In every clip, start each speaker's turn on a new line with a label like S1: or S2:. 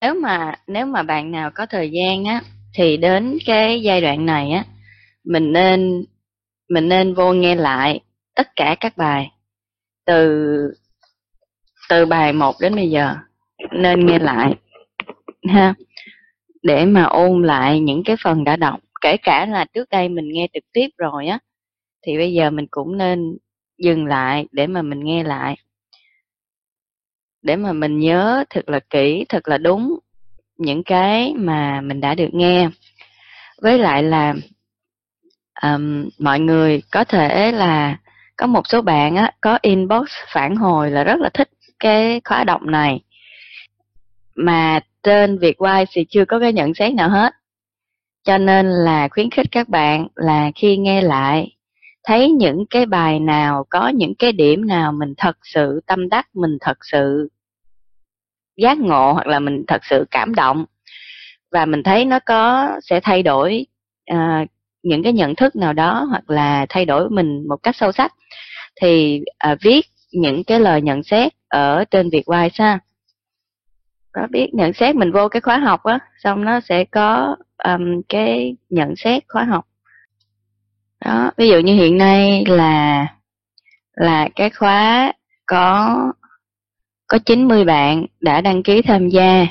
S1: nếu mà nếu mà bạn nào có thời gian á, thì đến cái giai đoạn này á, mình nên mình nên vô nghe lại tất cả các bài. Từ từ bài 1 đến bây giờ, nên nghe lại, ha, để mà ôn lại những cái phần đã đọc. Kể cả là trước đây mình nghe trực tiếp rồi á, thì bây giờ mình cũng nên dừng lại để mà mình nghe lại để mà mình nhớ thật là kỹ thật là đúng những cái mà mình đã được nghe. Với lại là um, mọi người có thể là có một số bạn á có inbox phản hồi là rất là thích cái khóa đọc này. Mà trên việc Vietwise thì chưa có cái nhận xét nào hết. Cho nên là khuyến khích các bạn là khi nghe lại thấy những cái bài nào có những cái điểm nào mình thật sự tâm đắc mình thật sự giác ngộ hoặc là mình thật sự cảm động và mình thấy nó có sẽ thay đổi uh, những cái nhận thức nào đó hoặc là thay đổi mình một cách sâu sắc thì uh, viết những cái lời nhận xét ở trên việc wise ha có biết nhận xét mình vô cái khóa học á xong nó sẽ có um, cái nhận xét khóa học đó ví dụ như hiện nay là là cái khóa có có 90 bạn đã đăng ký tham gia.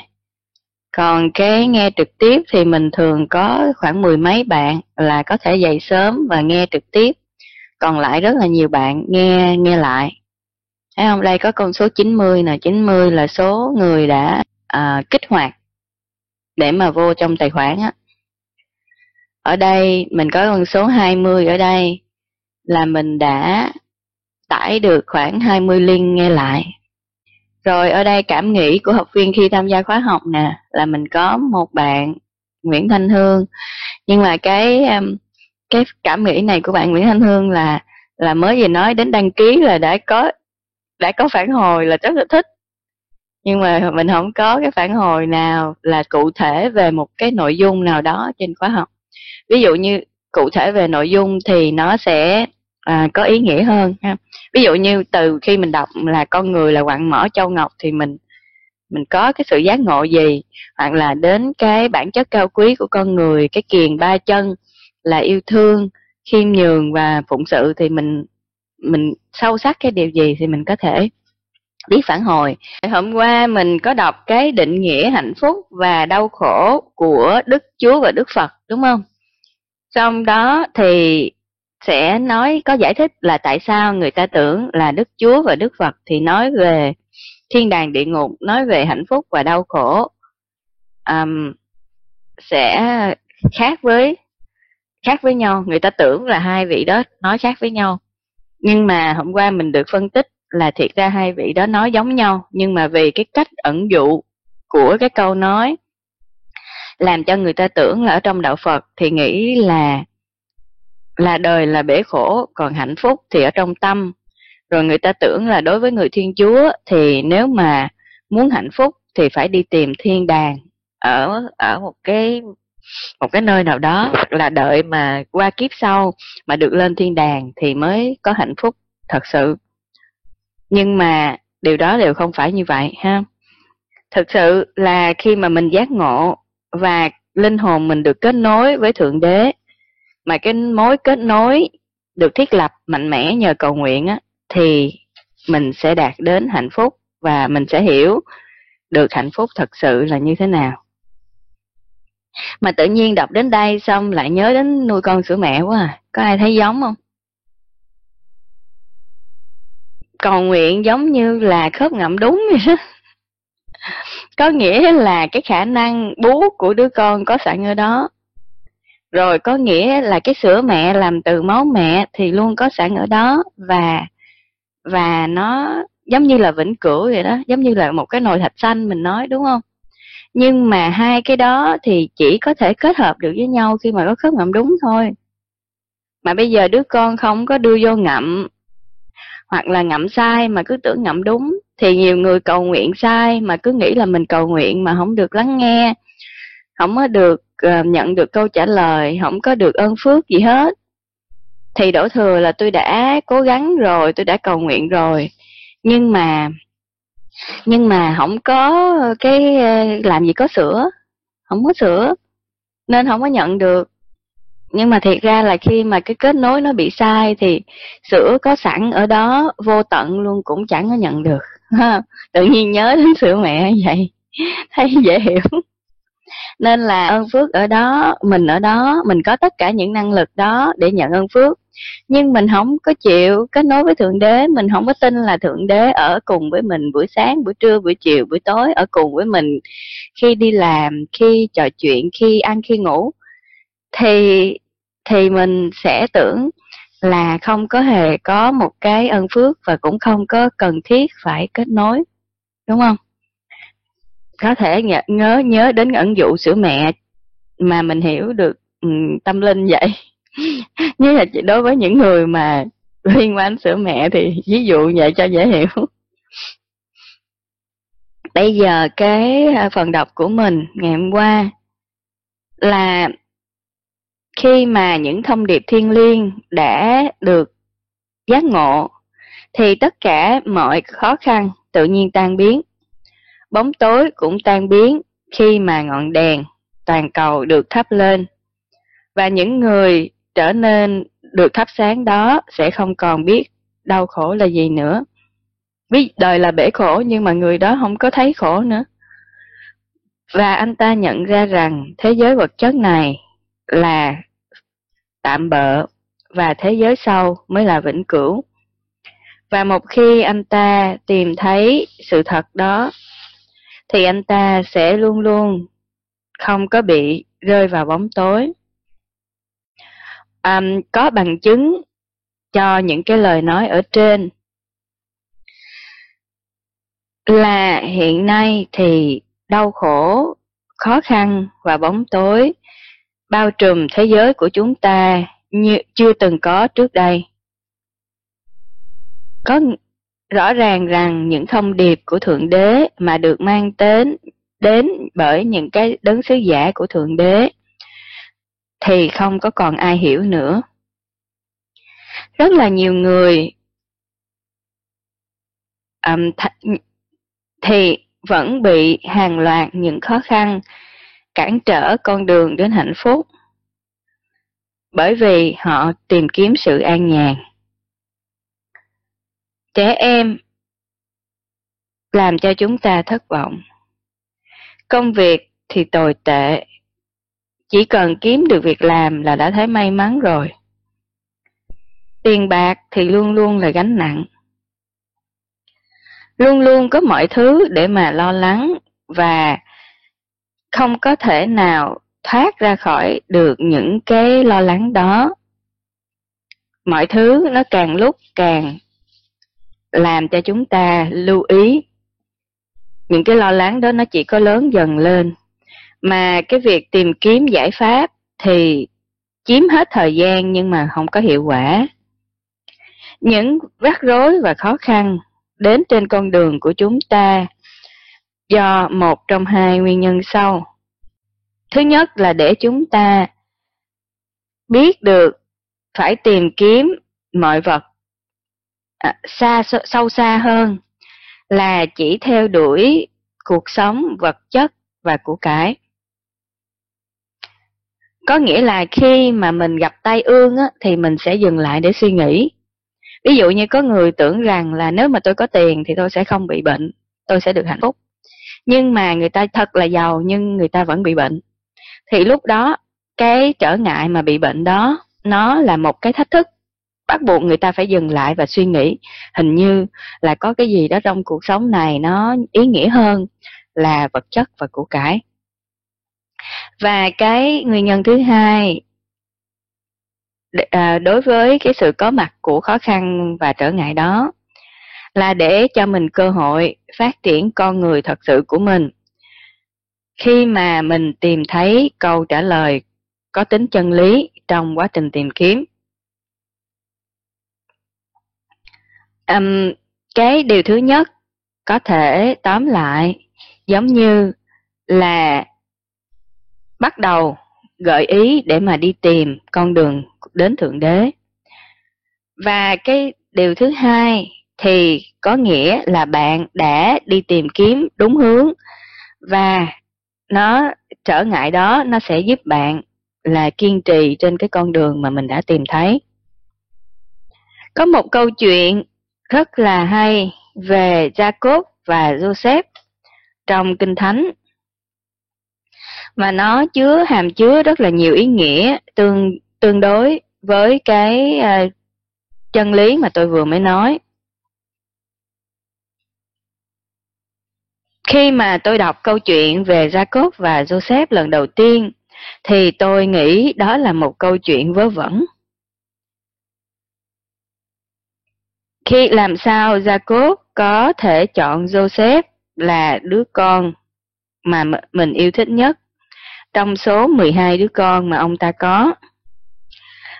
S1: Còn cái nghe trực tiếp thì mình thường có khoảng mười mấy bạn là có thể dậy sớm và nghe trực tiếp. Còn lại rất là nhiều bạn nghe nghe lại. Thấy không? Đây có con số 90 nè 90 là số người đã à, kích hoạt để mà vô trong tài khoản á ở đây, mình có con số 20 ở đây, là mình đã tải được khoảng 20 link nghe lại. Rồi ở đây cảm nghĩ của học viên khi tham gia khóa học nè, là mình có một bạn, Nguyễn Thanh Hương. Nhưng mà cái um, cái cảm nghĩ này của bạn Nguyễn Thanh Hương là là mới vừa nói đến đăng ký là đã có đã có phản hồi là rất là thích. Nhưng mà mình không có cái phản hồi nào là cụ thể về một cái nội dung nào đó trên khóa học ví dụ như cụ thể về nội dung thì nó sẽ à, có ý nghĩa hơn ha. Ví dụ như từ khi mình đọc là con người là quặng mỏ châu ngọc thì mình mình có cái sự giác ngộ gì? Hoặc là đến cái bản chất cao quý của con người cái kiền ba chân là yêu thương khiêm nhường và phụng sự thì mình mình sâu sắc cái điều gì thì mình có thể biết phản hồi. Hôm qua mình có đọc cái định nghĩa hạnh phúc và đau khổ của đức chúa và đức phật đúng không? Trong đó thì sẽ nói có giải thích là tại sao người ta tưởng là đức chúa và đức phật thì nói về thiên đàng địa ngục nói về hạnh phúc và đau khổ um, sẽ khác với khác với nhau. Người ta tưởng là hai vị đó nói khác với nhau. Nhưng mà hôm qua mình được phân tích là thiệt ra hai vị đó nói giống nhau, nhưng mà vì cái cách ẩn dụ của cái câu nói làm cho người ta tưởng là ở trong đạo Phật thì nghĩ là là đời là bể khổ, còn hạnh phúc thì ở trong tâm. Rồi người ta tưởng là đối với người thiên chúa thì nếu mà muốn hạnh phúc thì phải đi tìm thiên đàng ở ở một cái một cái nơi nào đó là đợi mà qua kiếp sau mà được lên thiên đàng thì mới có hạnh phúc thật sự nhưng mà điều đó đều không phải như vậy, ha? Thực sự là khi mà mình giác ngộ và linh hồn mình được kết nối với thượng đế, mà cái mối kết nối được thiết lập mạnh mẽ nhờ cầu nguyện á, thì mình sẽ đạt đến hạnh phúc và mình sẽ hiểu được hạnh phúc thật sự là như thế nào. Mà tự nhiên đọc đến đây xong lại nhớ đến nuôi con sữa mẹ quá à. Có ai thấy giống không? Cầu nguyện giống như là khớp ngậm đúng vậy đó. Có nghĩa là cái khả năng bú của đứa con có sẵn ở đó. Rồi có nghĩa là cái sữa mẹ làm từ máu mẹ thì luôn có sẵn ở đó và và nó giống như là vĩnh cửu vậy đó, giống như là một cái nồi thạch xanh mình nói, đúng không? Nhưng mà hai cái đó thì chỉ có thể kết hợp được với nhau khi mà có khớp ngậm đúng thôi. Mà bây giờ đứa con không có đưa vô ngậm hoặc là ngậm sai mà cứ tưởng ngậm đúng thì nhiều người cầu nguyện sai mà cứ nghĩ là mình cầu nguyện mà không được lắng nghe không có được uh, nhận được câu trả lời không có được ơn phước gì hết. Thì đổ thừa là tôi đã cố gắng rồi tôi đã cầu nguyện rồi nhưng mà nhưng mà không có cái ờ, làm gì có sữa không có sữa nên không có nhận được nhưng mà thiệt ra là khi mà cái kết nối nó bị sai thì sữa có sẵn ở đó, vô tận luôn, cũng chẳng có nhận được. Tự nhiên nhớ đến sữa mẹ vậy, thấy dễ hiểu. Nên là ơn phước ở đó, mình ở đó, mình có tất cả những năng lực đó để nhận ơn phước. Nhưng mình không có chịu kết nối với thượng đế, mình không có tin là thượng đế ở cùng với mình buổi sáng, buổi trưa, buổi chiều, buổi tối ở cùng với mình. Khi đi làm, khi trò chuyện, khi ăn, khi ngủ thì thì mình sẽ tưởng là không có hề có một cái ân phước và cũng không có cần thiết phải kết nối đúng không? Có thể nhớ nhớ, nhớ đến ẩn dụ sữa mẹ mà mình hiểu được um, tâm linh vậy. Như là đối với những người mà liên quan sữa mẹ thì ví dụ vậy cho dễ hiểu. Bây giờ cái à, phần đọc của mình ngày hôm qua là khi mà những thông điệp thiên liêng đã được giác ngộ, thì tất cả mọi khó khăn tự nhiên tan biến. Bóng tối cũng tan biến khi mà ngọn đèn toàn cầu được thắp lên. Và những người trở nên được thắp sáng đó sẽ không còn biết đau khổ là gì nữa. Biết đời là bể khổ nhưng mà người đó không có thấy khổ nữa. Và anh ta nhận ra rằng thế giới vật chất này là tạm bợ và thế giới sau mới là vĩnh cửu. Và một khi anh ta tìm thấy sự thật đó thì anh ta sẽ luôn luôn không có bị rơi vào bóng tối. À, có bằng chứng cho những cái lời nói ở trên là hiện nay thì đau khổ khó khăn và bóng tối bao trùm thế giới của chúng ta như chưa từng có trước đây. Có rõ ràng rằng những thông điệp của thượng đế mà được mang đến đến bởi những cái đấng sứ giả của thượng đế thì không có còn ai hiểu nữa. Rất là nhiều người um, th- thì vẫn bị hàng loạt những khó khăn cản trở con đường đến hạnh phúc. Bởi vì họ tìm kiếm sự an nhàn. Trẻ em làm cho chúng ta thất vọng. Công việc thì tồi tệ. Chỉ cần kiếm được việc làm là đã thấy may mắn rồi. Tiền bạc thì luôn luôn là gánh nặng. Luôn luôn có mọi thứ để mà lo lắng và không có thể nào thoát ra khỏi được những cái lo lắng đó. Mọi thứ nó càng lúc càng làm cho chúng ta lưu ý. Những cái lo lắng đó nó chỉ có lớn dần lên. Mà cái việc tìm kiếm giải pháp thì chiếm hết thời gian nhưng mà không có hiệu quả. Những rắc rối và khó khăn đến trên con đường của chúng ta do một trong hai nguyên nhân sau. Thứ nhất là để chúng ta biết được phải tìm kiếm mọi vật à, xa sâu xa hơn là chỉ theo đuổi cuộc sống vật chất và của cải. Có nghĩa là khi mà mình gặp tai ương á, thì mình sẽ dừng lại để suy nghĩ. Ví dụ như có người tưởng rằng là nếu mà tôi có tiền thì tôi sẽ không bị bệnh tôi sẽ được hạnh phúc nhưng mà người ta thật là giàu, nhưng người ta vẫn bị bệnh. Thì lúc đó, cái trở ngại mà bị bệnh đó, nó là một cái thách thức. Bắt buộc người ta phải dừng lại và suy nghĩ. Hình như là có cái gì đó trong cuộc sống này nó ý nghĩa hơn là vật chất và của cải. Và cái nguyên nhân thứ hai à, đối với cái sự có mặt của khó khăn và trở ngại đó là để cho mình cơ hội phát triển con người thật sự của mình. Khi mà mình tìm thấy câu trả lời có tính chân lý trong quá trình tìm kiếm. Um, cái điều thứ nhất có thể tóm lại giống như là bắt đầu gợi ý để mà đi tìm con đường đến thượng đế. Và cái điều thứ hai thì có nghĩa là bạn đã đi tìm kiếm đúng hướng và nó trở ngại đó nó sẽ giúp bạn là kiên trì trên cái con đường mà mình đã tìm thấy. Có một câu chuyện rất là hay về Jacob và Joseph trong Kinh Thánh mà nó chứa hàm chứa rất là nhiều ý nghĩa tương tương đối với cái uh, chân lý mà tôi vừa mới nói. Khi mà tôi đọc câu chuyện về Jacob và Joseph lần đầu tiên thì tôi nghĩ đó là một câu chuyện vớ vẩn. Khi làm sao Jacob có thể chọn Joseph là đứa con mà mình yêu thích nhất trong số 12 đứa con mà ông ta có.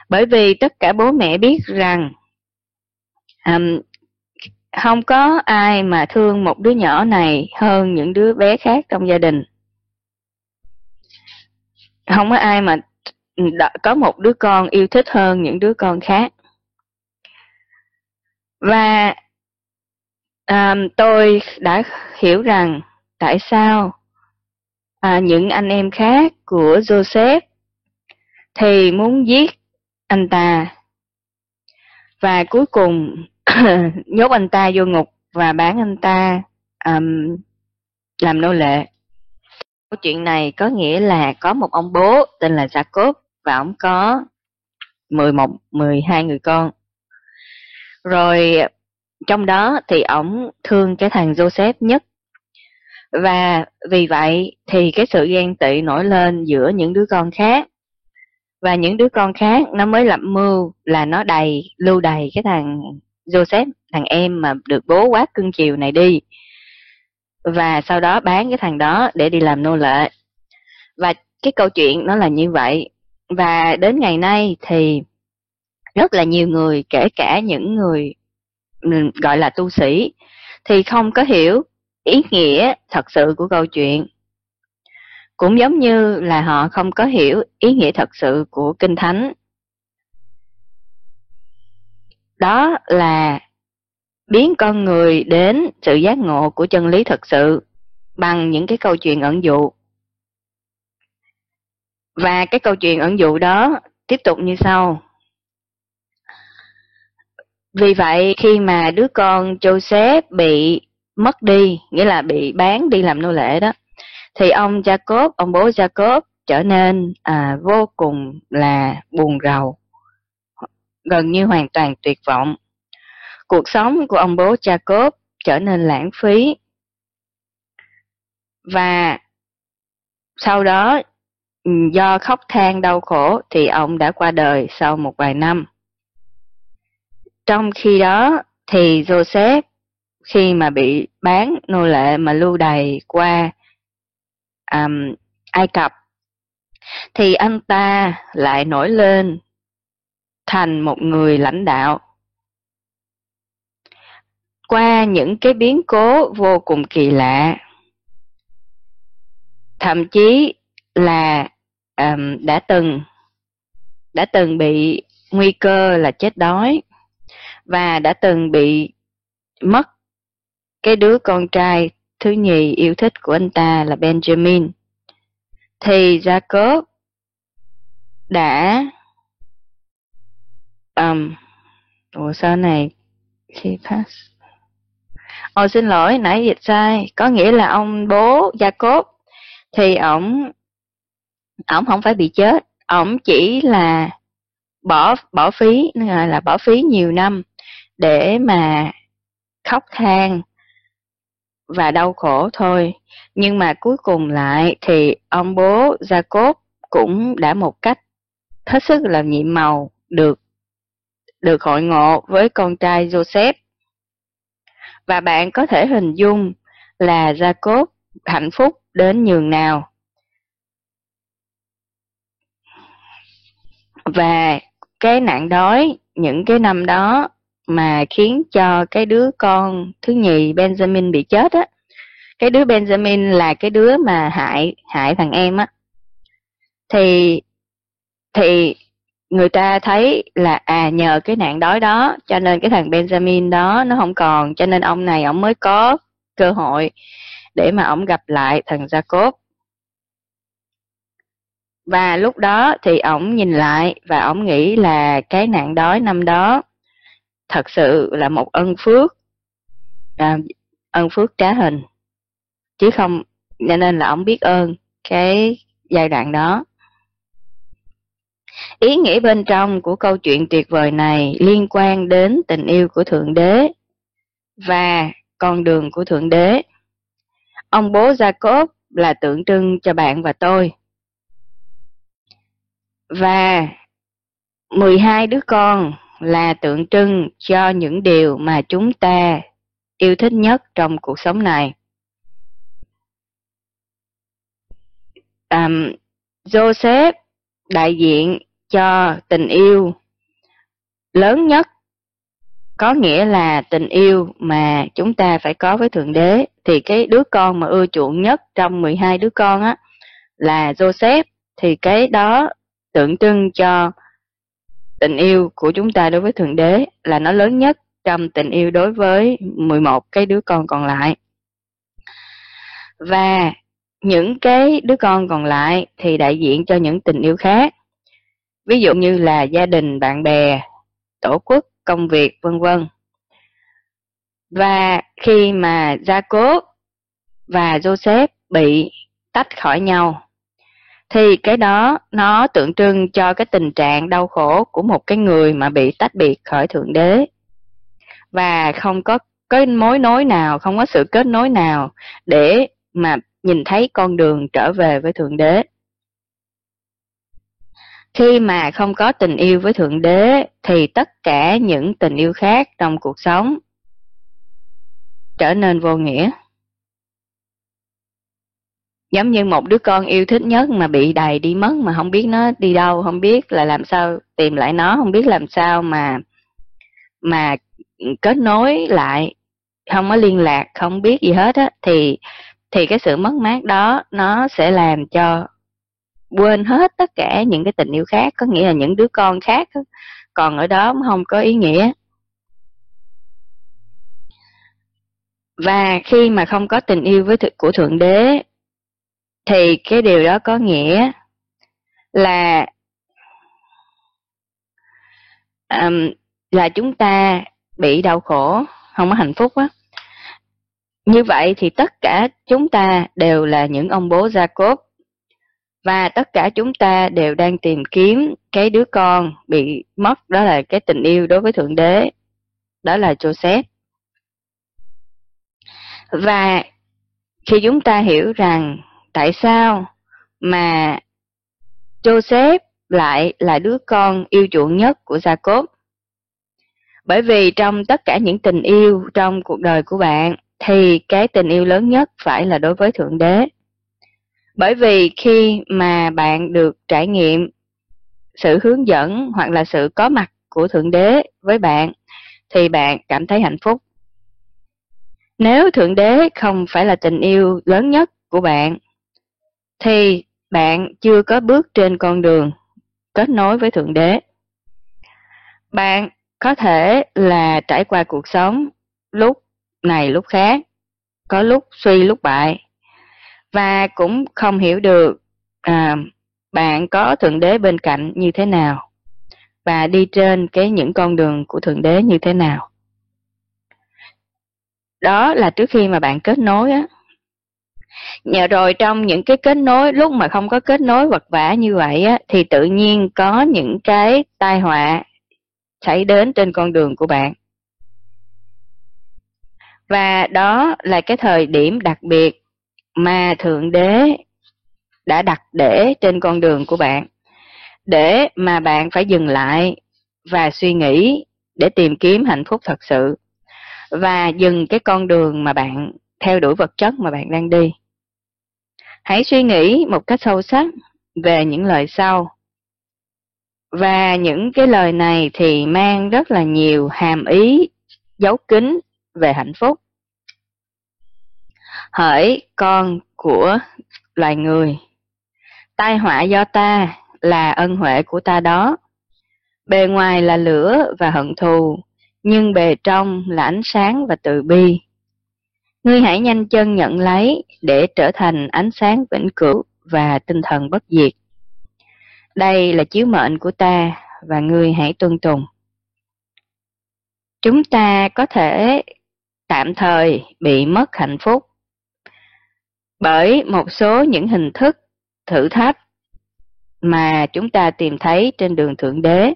S1: Bởi vì tất cả bố mẹ biết rằng um, không có ai mà thương một đứa nhỏ này hơn những đứa bé khác trong gia đình. Không có ai mà có một đứa con yêu thích hơn những đứa con khác. Và um, tôi đã hiểu rằng tại sao à, những anh em khác của Joseph thì muốn giết anh ta và cuối cùng nhốt anh ta vô ngục và bán anh ta um, làm nô lệ. Câu chuyện này có nghĩa là có một ông bố tên là Jacob và ông có 11, 12 người con. Rồi trong đó thì ổng thương cái thằng Joseph nhất. Và vì vậy thì cái sự ghen tị nổi lên giữa những đứa con khác. Và những đứa con khác nó mới lập mưu là nó đầy, lưu đầy cái thằng Joseph, thằng em mà được bố quá cưng chiều này đi. Và sau đó bán cái thằng đó để đi làm nô lệ. Và cái câu chuyện nó là như vậy. Và đến ngày nay thì rất là nhiều người, kể cả những người ừ, gọi là tu sĩ, thì không có hiểu ý nghĩa thật sự của câu chuyện. Cũng giống như là họ không có hiểu ý nghĩa thật sự của Kinh Thánh đó là biến con người đến sự giác ngộ của chân lý thật sự bằng những cái câu chuyện ẩn dụ. Và cái câu chuyện ẩn dụ đó tiếp tục như sau. Vì vậy khi mà đứa con Joseph bị mất đi, nghĩa là bị bán đi làm nô lệ đó, thì ông Jacob, ông bố Jacob trở nên à, vô cùng là buồn rầu gần như hoàn toàn tuyệt vọng. Cuộc sống của ông bố Jacob trở nên lãng phí. Và sau đó do khóc than đau khổ thì ông đã qua đời sau một vài năm. Trong khi đó thì Joseph khi mà bị bán nô lệ mà lưu đày qua um, Ai Cập thì anh ta lại nổi lên thành một người lãnh đạo. Qua những cái biến cố vô cùng kỳ lạ, thậm chí là um, đã từng đã từng bị nguy cơ là chết đói và đã từng bị mất cái đứa con trai thứ nhì yêu thích của anh ta là Benjamin thì Jacob đã um, ủa sao này? Khi pass Ồ xin lỗi, nãy dịch sai, có nghĩa là ông bố gia Jacob thì ổng ổng không phải bị chết, ổng chỉ là bỏ bỏ phí là bỏ phí nhiều năm để mà khóc than và đau khổ thôi. Nhưng mà cuối cùng lại thì ông bố Jacob cũng đã một cách hết sức là nhiệm màu được được hội ngộ với con trai Joseph. Và bạn có thể hình dung là Jacob hạnh phúc đến nhường nào. Và cái nạn đói những cái năm đó mà khiến cho cái đứa con thứ nhì Benjamin bị chết á. Cái đứa Benjamin là cái đứa mà hại hại thằng em á. Thì thì người ta thấy là à nhờ cái nạn đói đó cho nên cái thằng Benjamin đó nó không còn cho nên ông này ông mới có cơ hội để mà ông gặp lại thằng Jacob. Và lúc đó thì ổng nhìn lại và ổng nghĩ là cái nạn đói năm đó thật sự là một ân phước à, ân phước trá hình. Chứ không nên là ổng biết ơn cái giai đoạn đó ý nghĩa bên trong của câu chuyện tuyệt vời này liên quan đến tình yêu của thượng đế và con đường của thượng đế ông bố Jacob là tượng trưng cho bạn và tôi và 12 đứa con là tượng trưng cho những điều mà chúng ta yêu thích nhất trong cuộc sống này. Um, Joseph đại diện cho tình yêu lớn nhất có nghĩa là tình yêu mà chúng ta phải có với Thượng Đế thì cái đứa con mà ưa chuộng nhất trong 12 đứa con á, là Joseph thì cái đó tượng trưng cho tình yêu của chúng ta đối với Thượng Đế, là nó lớn nhất trong tình yêu đối với 11 cái đứa con còn lại. Và những cái đứa con còn lại thì đại diện cho những tình yêu khác. Ví dụ như là gia đình, bạn bè, tổ quốc, công việc, vân vân. Và khi mà Jacob và Joseph bị tách khỏi nhau thì cái đó nó tượng trưng cho cái tình trạng đau khổ của một cái người mà bị tách biệt khỏi thượng đế và không có cái mối nối nào không có sự kết nối nào để mà nhìn thấy con đường trở về với thượng đế khi mà không có tình yêu với thượng đế, thì tất cả những tình yêu khác trong cuộc sống trở nên vô nghĩa. Giống như một đứa con yêu thích nhất mà bị đầy đi mất mà không biết nó đi đâu, không biết là làm sao tìm lại nó, không biết làm sao mà mà kết nối lại, không có liên lạc, không biết gì hết á, thì thì cái sự mất mát đó nó sẽ làm cho quên hết tất cả những cái tình yêu khác có nghĩa là những đứa con khác còn ở đó không có ý nghĩa. Và khi mà không có tình yêu với th- của thượng đế thì cái điều đó có nghĩa là um, là chúng ta bị đau khổ không có hạnh phúc á. Như vậy thì tất cả chúng ta đều là những ông bố gia cốt và tất cả chúng ta đều đang tìm kiếm cái đứa con bị mất, đó là cái tình yêu đối với thượng đế, đó là joseph và khi chúng ta hiểu rằng tại sao mà Joseph lại là đứa con yêu chuộng nhất của Jacob. Bởi vì trong tất cả những tình yêu trong cuộc đời của bạn, thì cái tình yêu lớn nhất phải là đối với Thượng Đế. Bởi vì khi mà bạn được trải nghiệm sự hướng dẫn hoặc là sự có mặt của Thượng Đế với bạn thì bạn cảm thấy hạnh phúc. Nếu Thượng Đế không phải là tình yêu lớn nhất của bạn thì bạn chưa có bước trên con đường kết nối với Thượng Đế. Bạn có thể là trải qua cuộc sống lúc này lúc khác, có lúc suy lúc bại, và cũng không hiểu được à, bạn có Thượng Đế bên cạnh như thế nào, và đi trên cái những con đường của Thượng Đế như thế nào. Đó là trước khi mà bạn kết nối á, Nhờ rồi trong những cái kết nối, lúc mà không có kết nối vật vả như vậy á, thì tự nhiên có những cái tai họa xảy đến trên con đường của bạn. Và đó là cái thời điểm đặc biệt mà Thượng Đế đã đặt để trên con đường của bạn. Để mà bạn phải dừng lại và suy nghĩ để tìm kiếm hạnh phúc thật sự. Và dừng cái con đường mà bạn theo đuổi vật chất mà bạn đang đi. Hãy suy nghĩ một cách sâu sắc về những lời sau. Và những cái lời này thì mang rất là nhiều hàm ý, dấu kín về hạnh phúc. Hỡi con của loài người, tai họa do ta là ân huệ của ta đó. Bề ngoài là lửa và hận thù, nhưng bề trong là ánh sáng và từ bi. Ngươi hãy nhanh chân nhận lấy để trở thành ánh sáng vĩnh cửu và tinh thần bất diệt. Đây là chiếu mệnh của ta và ngươi hãy tuân tùng. Chúng ta có thể tạm thời bị mất hạnh phúc bởi một số những hình thức, thử thách mà chúng ta tìm thấy trên đường thượng đế.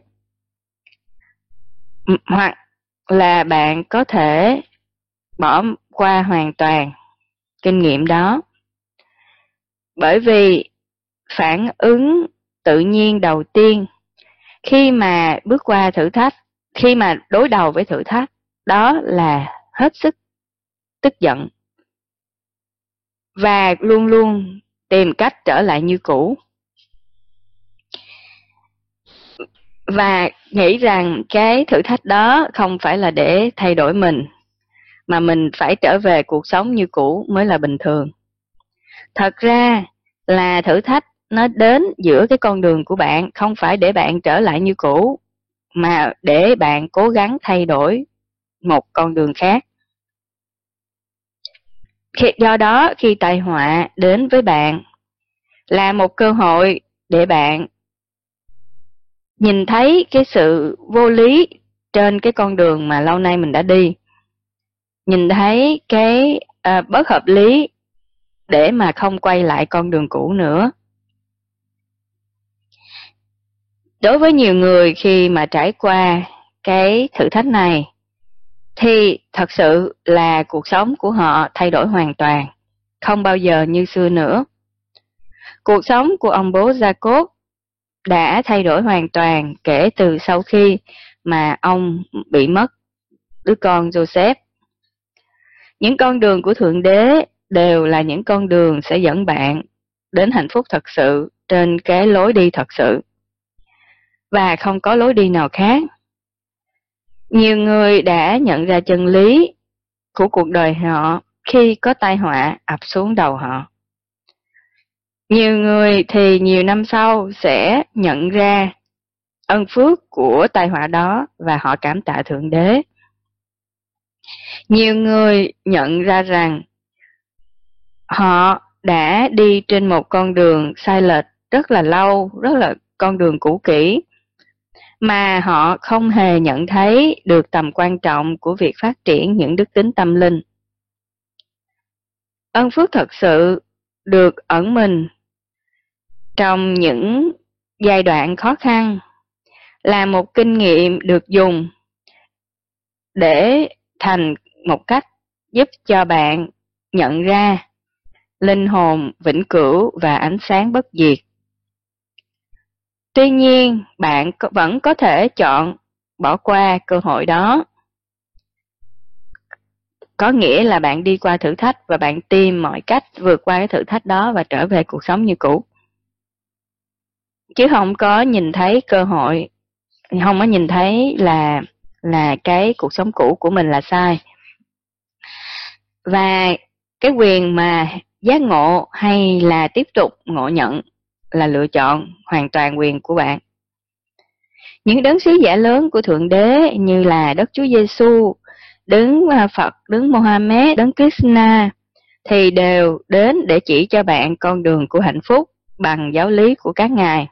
S1: Hoặc là bạn có thể bỏ qua hoàn toàn kinh nghiệm đó. Bởi vì phản ứng tự nhiên đầu tiên khi mà bước qua thử thách, khi mà đối đầu với thử thách, đó là hết sức tức giận và luôn luôn tìm cách trở lại như cũ. Và nghĩ rằng cái thử thách đó không phải là để thay đổi mình, mà mình phải trở về cuộc sống như cũ mới là bình thường. Thật ra là thử thách nó đến giữa cái con đường của bạn, không phải để bạn trở lại như cũ, mà để bạn cố gắng thay đổi một con đường khác do đó khi tai họa đến với bạn là một cơ hội để bạn nhìn thấy cái sự vô lý trên cái con đường mà lâu nay mình đã đi. Nhìn thấy cái à, bất hợp lý để mà không quay lại con đường cũ nữa. Đối với nhiều người khi mà trải qua cái thử thách này thì thật sự là cuộc sống của họ thay đổi hoàn toàn, không bao giờ như xưa nữa cuộc sống của ông bố Jacob đã thay đổi hoàn toàn kể từ sau khi mà ông bị mất đứa con Joseph. Những con đường của Thượng Đế đều là những con đường sẽ dẫn bạn đến hạnh phúc thật sự trên cái lối đi thật sự. Và không có lối đi nào khác. Nhiều người đã nhận ra chân lý của cuộc đời họ khi có tai họa ập xuống đầu họ. Nhiều người thì nhiều năm sau sẽ nhận ra ân phước của tai họa đó và họ cảm tạ Thượng Đế. Nhiều người nhận ra rằng họ đã đi trên một con đường sai lệch rất là lâu, rất là con đường cũ kỹ, mà họ không hề nhận thấy được tầm quan trọng của việc phát triển những đức tính tâm linh. Ân phước thật sự được ẩn mình trong những giai đoạn khó khăn là một kinh nghiệm được dùng để thành một cách giúp cho bạn nhận ra linh hồn vĩnh cửu và ánh sáng bất diệt. Tuy nhiên, bạn vẫn có thể chọn bỏ qua cơ hội đó. Có nghĩa là bạn đi qua thử thách và bạn tìm mọi cách vượt qua cái thử thách đó và trở về cuộc sống như cũ chứ không có nhìn thấy cơ hội không có nhìn thấy là là cái cuộc sống cũ của mình là sai và cái quyền mà giác ngộ hay là tiếp tục ngộ nhận là lựa chọn hoàn toàn quyền của bạn những đấng sứ giả lớn của thượng đế như là Đức chúa giêsu đấng à, phật đấng mohammed đấng krishna thì đều đến để chỉ cho bạn con đường của hạnh phúc bằng giáo lý của các ngài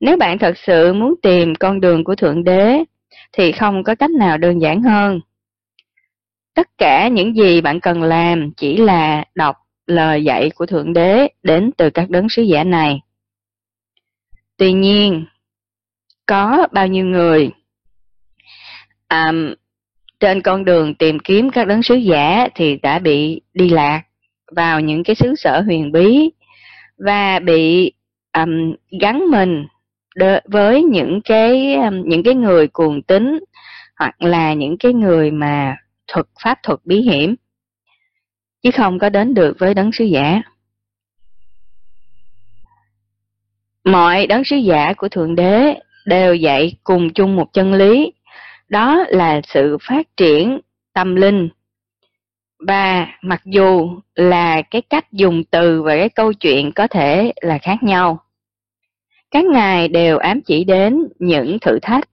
S1: nếu bạn thật sự muốn tìm con đường của Thượng Đế, thì không có cách nào đơn giản hơn. Tất cả những gì bạn cần làm chỉ là đọc lời dạy của Thượng Đế đến từ các đấng sứ giả này. Tuy nhiên, có bao nhiêu người à, trên con đường tìm kiếm các đấng sứ giả thì đã bị đi lạc vào những cái xứ sở huyền bí và bị um, gắn mình với những cái um, những cái người cuồng tín hoặc là những cái người mà thuật pháp thuật bí hiểm. Chứ không có đến được với đấng sứ giả. Mọi đấng sứ giả của thượng đế đều dạy cùng chung một chân lý, đó là sự phát triển tâm linh. Và mặc dù là cái cách dùng từ và cái câu chuyện có thể là khác nhau, các ngài đều ám chỉ đến những thử thách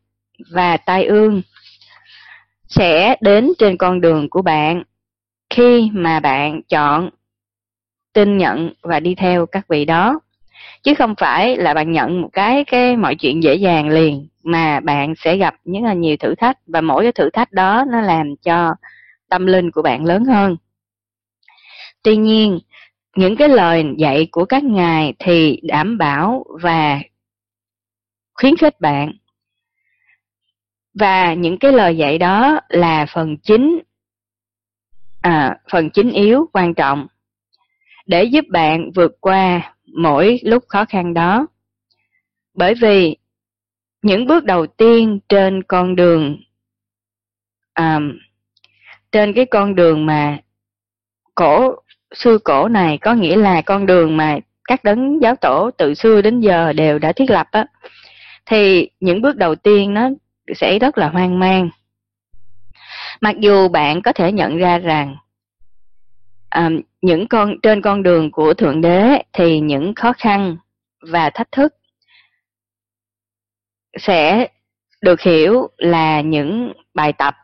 S1: và tai ương sẽ đến trên con đường của bạn khi mà bạn chọn tin nhận và đi theo các vị đó chứ không phải là bạn nhận một cái cái mọi chuyện dễ dàng liền mà bạn sẽ gặp những là nhiều thử thách và mỗi cái thử thách đó nó làm cho tâm linh của bạn lớn hơn. Tuy nhiên những cái lời dạy của các ngài thì đảm bảo và khuyến khích bạn. Và những cái lời dạy đó là phần chính à, phần chính yếu quan trọng để giúp bạn vượt qua mỗi lúc khó khăn đó. Bởi vì những bước đầu tiên trên con đường à, trên cái con đường mà cổ xưa cổ này có nghĩa là con đường mà các đấng giáo tổ từ xưa đến giờ đều đã thiết lập á thì những bước đầu tiên nó sẽ rất là hoang mang. Mặc dù bạn có thể nhận ra rằng À, những con, trên con đường của thượng đế thì những khó khăn và thách thức sẽ được hiểu là những bài tập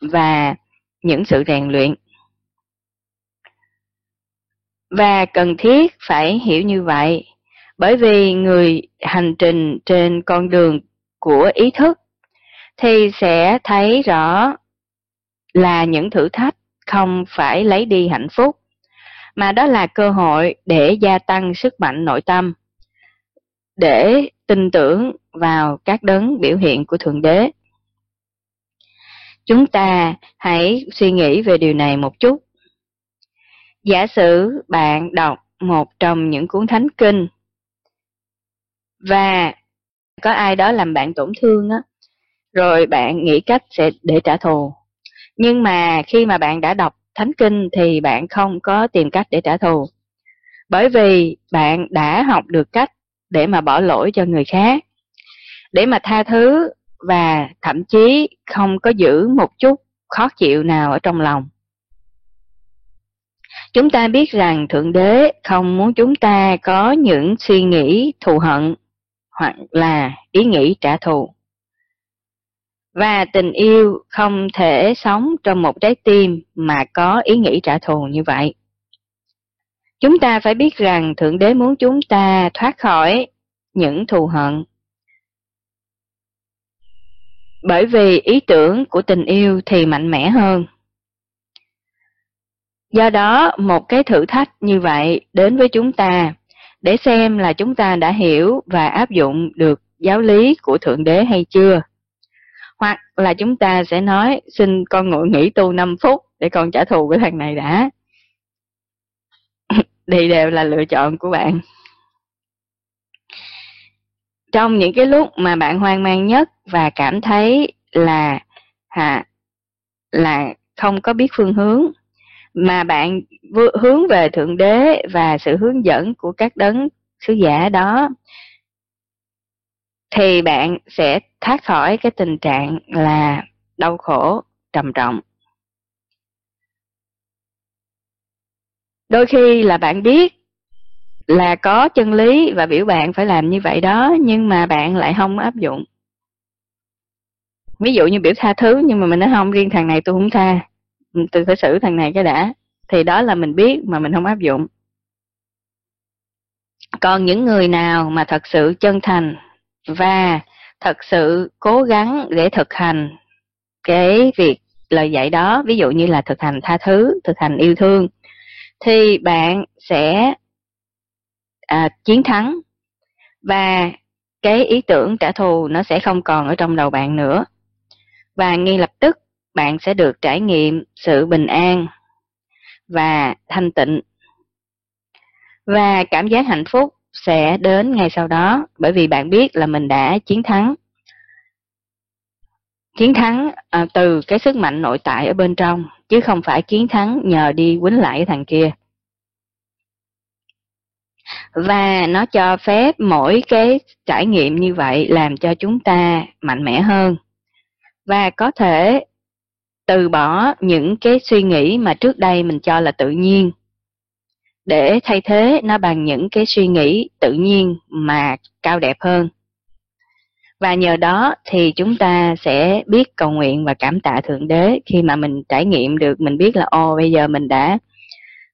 S1: và những sự rèn luyện. Và cần thiết phải hiểu như vậy, bởi vì người hành trình trên con đường của ý thức thì sẽ thấy rõ là những thử thách không phải lấy đi hạnh phúc, mà đó là cơ hội để gia tăng sức mạnh nội tâm, để tin tưởng vào các đấng biểu hiện của thượng đế. Chúng ta hãy suy nghĩ về điều này một chút. Giả sử bạn đọc một trong những cuốn thánh kinh và có ai đó làm bạn tổn thương á, rồi bạn nghĩ cách sẽ để trả thù nhưng mà khi mà bạn đã đọc thánh kinh thì bạn không có tìm cách để trả thù. Bởi vì bạn đã học được cách để mà bỏ lỗi cho người khác, để mà tha thứ và thậm chí không có giữ một chút khó chịu nào ở trong lòng. Chúng ta biết rằng thượng đế không muốn chúng ta có những suy nghĩ thù hận hoặc là ý nghĩ trả thù và tình yêu không thể sống trong một trái tim mà có ý nghĩ trả thù như vậy. Chúng ta phải biết rằng Thượng Đế muốn chúng ta thoát khỏi những thù hận. Bởi vì ý tưởng của tình yêu thì mạnh mẽ hơn. Do đó, một cái thử thách như vậy đến với chúng ta để xem là chúng ta đã hiểu và áp dụng được giáo lý của Thượng Đế hay chưa hoặc là chúng ta sẽ nói, xin con ngồi nghỉ tu 5 phút để con trả thù cái thằng này đã. Thì đều là lựa chọn của bạn. Trong những cái lúc mà bạn hoang mang nhất và cảm thấy là, hà, là không có biết phương hướng, mà bạn hướng về thượng đế và sự hướng dẫn của các đấng sứ giả đó thì bạn sẽ thoát khỏi cái tình trạng là đau khổ, trầm trọng. Đôi khi là bạn biết là có chân lý và biểu bạn phải làm như vậy đó, nhưng mà bạn lại không áp dụng. Ví dụ như biểu tha thứ, nhưng mà mình nói không, riêng thằng này tôi không tha. Tôi phải xử thằng này cái đã. Thì đó là mình biết mà mình không áp dụng. Còn những người nào mà thật sự chân thành và thật sự cố gắng để thực hành cái việc lời dạy đó ví dụ như là thực hành tha thứ thực hành yêu thương thì bạn sẽ à, chiến thắng. Và cái ý tưởng trả thù nó sẽ không còn ở trong đầu bạn nữa. Và ngay lập tức bạn sẽ được trải nghiệm sự bình an và thanh tịnh. Và cảm giác hạnh phúc sẽ đến ngay sau đó bởi vì bạn biết là mình đã chiến thắng. Chiến thắng à, từ cái sức mạnh nội tại ở bên trong chứ không phải chiến thắng nhờ đi quýnh lại cái thằng kia. Và nó cho phép mỗi cái trải nghiệm như vậy làm cho chúng ta mạnh mẽ hơn. Và có thể từ bỏ những cái suy nghĩ mà trước đây mình cho là tự nhiên để thay thế nó bằng những cái suy nghĩ tự nhiên mà cao đẹp hơn. Và nhờ đó thì chúng ta sẽ biết cầu nguyện và cảm tạ Thượng Đế khi mà mình trải nghiệm được, mình biết là ô bây giờ mình đã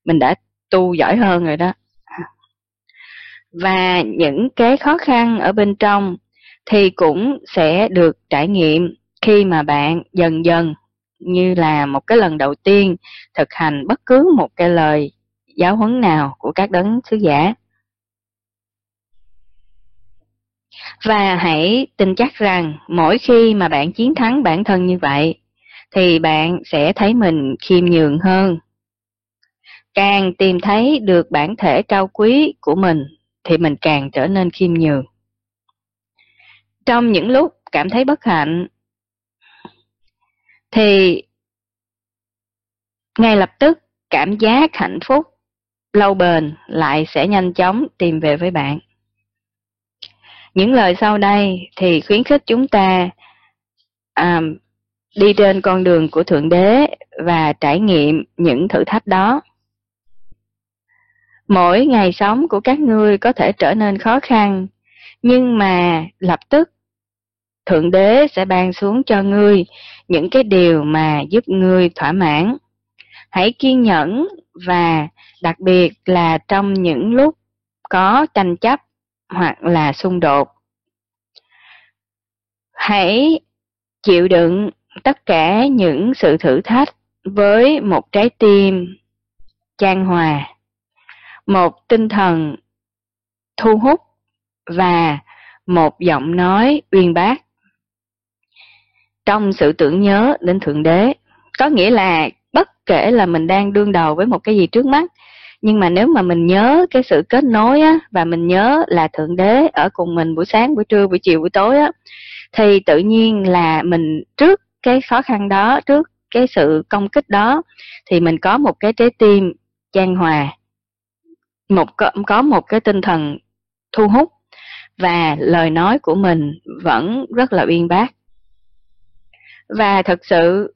S1: mình đã tu giỏi hơn rồi đó. Và những cái khó khăn ở bên trong thì cũng sẽ được trải nghiệm khi mà bạn dần dần như là một cái lần đầu tiên thực hành bất cứ một cái lời giáo huấn nào của các đấng sứ giả. Và hãy tin chắc rằng mỗi khi mà bạn chiến thắng bản thân như vậy, thì bạn sẽ thấy mình khiêm nhường hơn. Càng tìm thấy được bản thể cao quý của mình, thì mình càng trở nên khiêm nhường. Trong những lúc cảm thấy bất hạnh, thì ngay lập tức cảm giác hạnh phúc lâu bền lại sẽ nhanh chóng tìm về với bạn. Những lời sau đây thì khuyến khích chúng ta à, đi trên con đường của Thượng Đế và trải nghiệm những thử thách đó. Mỗi ngày sống của các ngươi có thể trở nên khó khăn, nhưng mà lập tức Thượng Đế sẽ ban xuống cho ngươi những cái điều mà giúp ngươi thỏa mãn. Hãy kiên nhẫn và đặc biệt là trong những lúc có tranh chấp hoặc là xung đột. Hãy chịu đựng tất cả những sự thử thách với một trái tim chan hòa, một tinh thần thu hút và một giọng nói uyên bác. Trong sự tưởng nhớ đến Thượng Đế, có nghĩa là bất kể là mình đang đương đầu với một cái gì trước mắt, nhưng mà nếu mà mình nhớ cái sự kết nối á và mình nhớ là thượng đế ở cùng mình buổi sáng buổi trưa buổi chiều buổi tối á thì tự nhiên là mình trước cái khó khăn đó trước cái sự công kích đó thì mình có một cái trái tim chan hòa một có, có một cái tinh thần thu hút và lời nói của mình vẫn rất là uyên bác. Và thật sự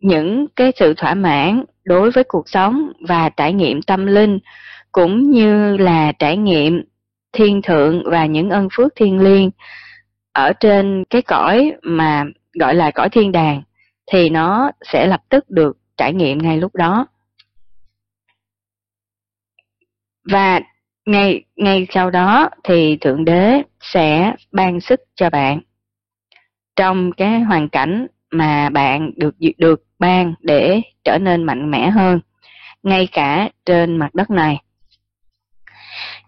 S1: những cái sự thỏa mãn đối với cuộc sống và trải nghiệm tâm linh, cũng như là trải nghiệm thiên thượng và những ân phước thiên liêng ở trên cái cõi mà gọi là cõi thiên đàng, thì nó sẽ lập tức được trải nghiệm ngay lúc đó. Và ngay ngay sau đó thì thượng đế sẽ ban sức cho bạn trong cái hoàn cảnh mà bạn được được ban để trở nên mạnh mẽ hơn, ngay cả trên mặt đất này.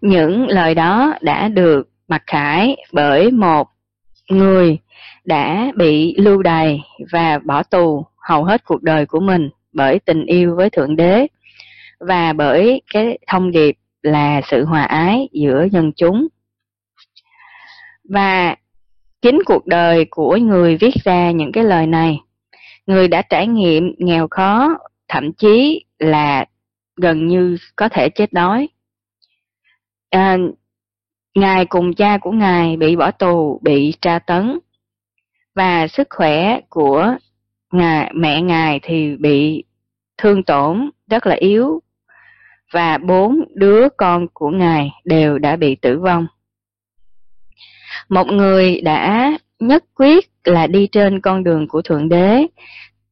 S1: Những lời đó đã được mặc khải bởi một người đã bị lưu đày và bỏ tù hầu hết cuộc đời của mình bởi tình yêu với Thượng Đế và bởi cái thông điệp là sự hòa ái giữa dân chúng. Và chính cuộc đời của người viết ra những cái lời này người đã trải nghiệm nghèo khó, thậm chí là gần như có thể chết đói. À, ngài cùng cha của ngài bị bỏ tù, bị tra tấn và sức khỏe của ngài, mẹ ngài thì bị thương tổn rất là yếu và bốn đứa con của ngài đều đã bị tử vong. Một người đã nhất quyết là đi trên con đường của Thượng Đế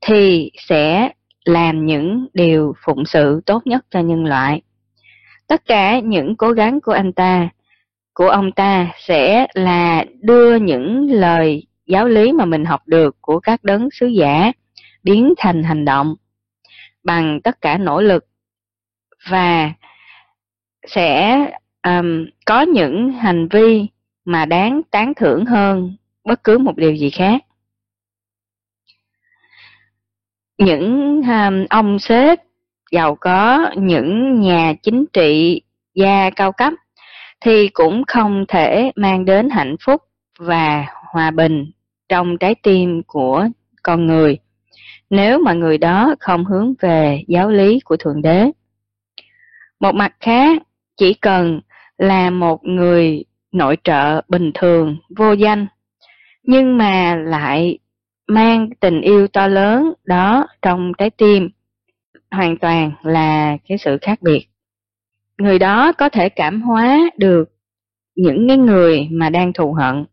S1: thì sẽ làm những điều phụng sự tốt nhất cho nhân loại. Tất cả những cố gắng của anh ta, của ông ta sẽ là đưa những lời giáo lý mà mình học được của các đấng sứ giả biến thành hành động bằng tất cả nỗ lực và sẽ um, có những hành vi mà đáng tán thưởng hơn bất cứ một điều gì khác. Những um, ông sếp giàu có, những nhà chính trị gia cao cấp thì cũng không thể mang đến hạnh phúc và hòa bình trong trái tim của con người nếu mà người đó không hướng về giáo lý của Thượng Đế. Một mặt khác, chỉ cần là một người nội trợ bình thường, vô danh, nhưng mà lại mang tình yêu to lớn đó trong trái tim, hoàn toàn là cái sự khác biệt. người đó có thể cảm hóa được những cái người mà đang thù hận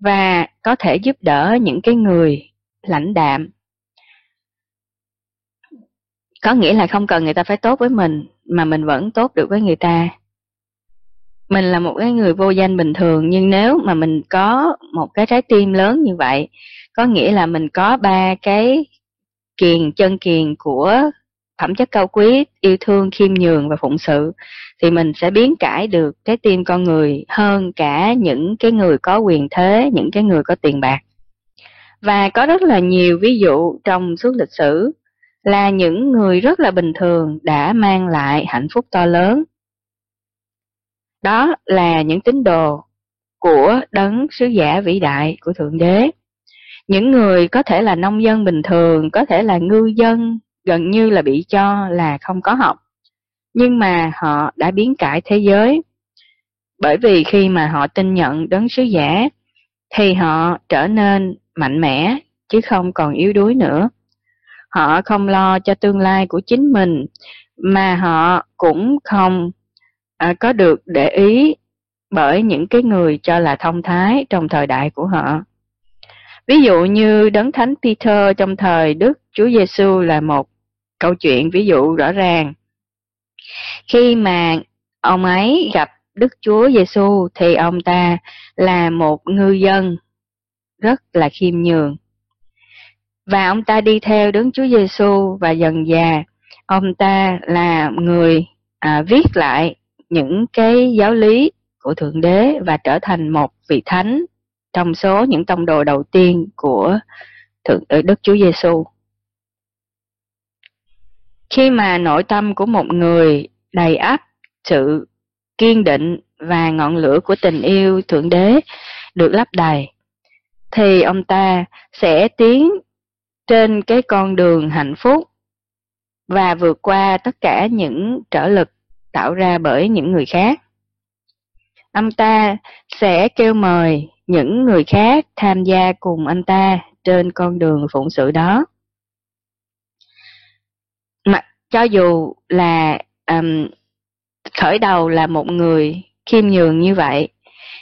S1: và có thể giúp đỡ những cái người lãnh đạm. Có nghĩa là không cần người ta phải tốt với mình mà mình vẫn tốt được với người ta mình là một cái người vô danh bình thường, nhưng nếu mà mình có một cái trái tim lớn như vậy, có nghĩa là mình có ba cái kiền chân kiền của phẩm chất cao quý, yêu thương, khiêm nhường và phụng sự, thì mình sẽ biến cải được trái tim con người hơn cả những cái người có quyền thế, những cái người có tiền bạc. Và có rất là nhiều ví dụ trong suốt lịch sử là những người rất là bình thường đã mang lại hạnh phúc to lớn đó là những tín đồ của đấng sứ giả vĩ đại của thượng đế. Những người có thể là nông dân bình thường, có thể là ngư dân, gần như là bị cho là không có học. Nhưng mà họ đã biến cải thế giới. Bởi vì khi mà họ tin nhận đấng sứ giả, thì họ trở nên mạnh mẽ, chứ không còn yếu đuối nữa. Họ không lo cho tương lai của chính mình, mà họ cũng không à, có được để ý bởi những cái người cho là thông thái trong thời đại của họ ví dụ như đấng thánh Peter trong thời Đức Chúa Giêsu là một câu chuyện ví dụ rõ ràng khi mà ông ấy gặp Đức Chúa Giêsu thì ông ta là một ngư dân rất là khiêm nhường. Và ông ta đi theo Đức Chúa Giêsu và dần già ông ta là người à, viết lại những cái giáo lý của Thượng Đế và trở thành một vị thánh trong số những tông đồ đầu tiên của Thượng ờ, Đức Chúa Giêsu. Khi mà nội tâm của một người đầy ắp sự kiên định và ngọn lửa của tình yêu Thượng Đế được lấp đầy, thì ông ta sẽ tiến trên cái con đường hạnh phúc và vượt qua tất cả những trở lực tạo ra bởi những người khác. Ông ta sẽ kêu mời những người khác tham gia cùng anh ta trên con đường phụng sự đó. Mặc cho dù là um, khởi đầu là một người khiêm nhường như vậy,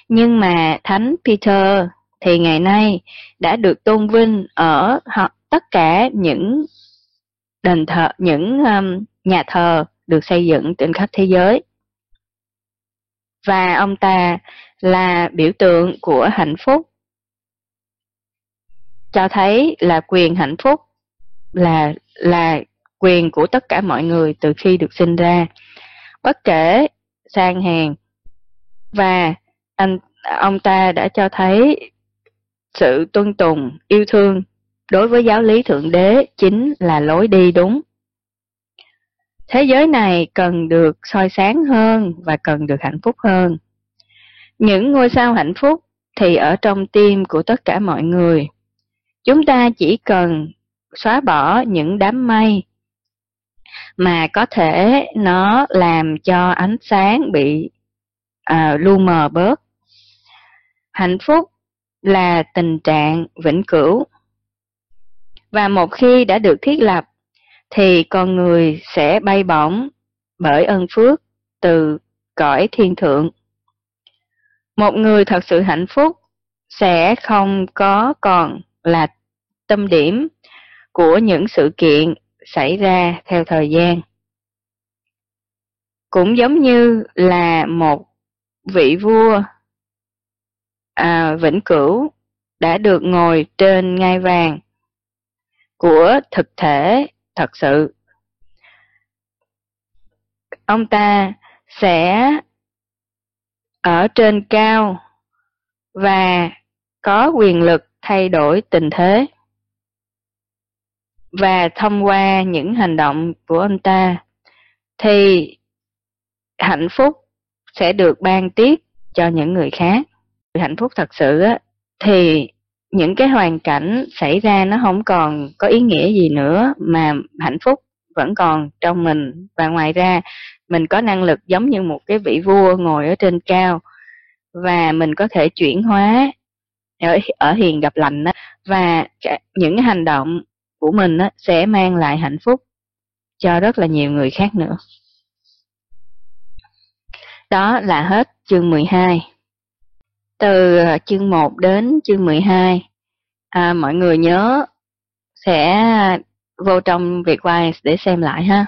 S1: nhưng mà Thánh Peter thì ngày nay đã được tôn vinh ở họ, tất cả những đền thờ, những um, nhà thờ được xây dựng trên khắp thế giới. Và ông ta là biểu tượng của hạnh phúc, cho thấy là quyền hạnh phúc là là quyền của tất cả mọi người từ khi được sinh ra, bất kể sang hèn. Và anh ông ta đã cho thấy sự tuân tùng, yêu thương đối với giáo lý thượng đế chính là lối đi đúng. Thế giới này cần được soi sáng hơn và cần được hạnh phúc hơn. Những ngôi sao hạnh phúc thì ở trong tim của tất cả mọi người. Chúng ta chỉ cần xóa bỏ những đám mây mà có thể nó làm cho ánh sáng bị à, lu mờ bớt. Hạnh phúc là tình trạng vĩnh cửu. Và một khi đã được thiết lập thì con người sẽ bay bổng bởi ân phước từ cõi thiên thượng. Một người thật sự hạnh phúc sẽ không có còn là tâm điểm của những sự kiện xảy ra theo thời gian. Cũng giống như là một vị vua à, vĩnh cửu đã được ngồi trên ngai vàng của thực thể thật sự. Ông ta sẽ ở trên cao và có quyền lực thay đổi tình thế. Và thông qua những hành động của ông ta thì hạnh phúc sẽ được ban tiếp cho những người khác. Hạnh phúc thật sự thì những cái hoàn cảnh xảy ra nó không còn có ý nghĩa gì nữa mà hạnh phúc vẫn còn trong mình. Và ngoài ra mình có năng lực giống như một cái vị vua ngồi ở trên cao và mình có thể chuyển hóa ở, ở hiền gặp lành đó, và những hành động của mình đó, sẽ mang lại hạnh phúc cho rất là nhiều người khác nữa. Đó là hết chương 12. Từ à, chương 1 đến chương 12, à, mọi người nhớ sẽ vô trong Vietwise để xem lại ha.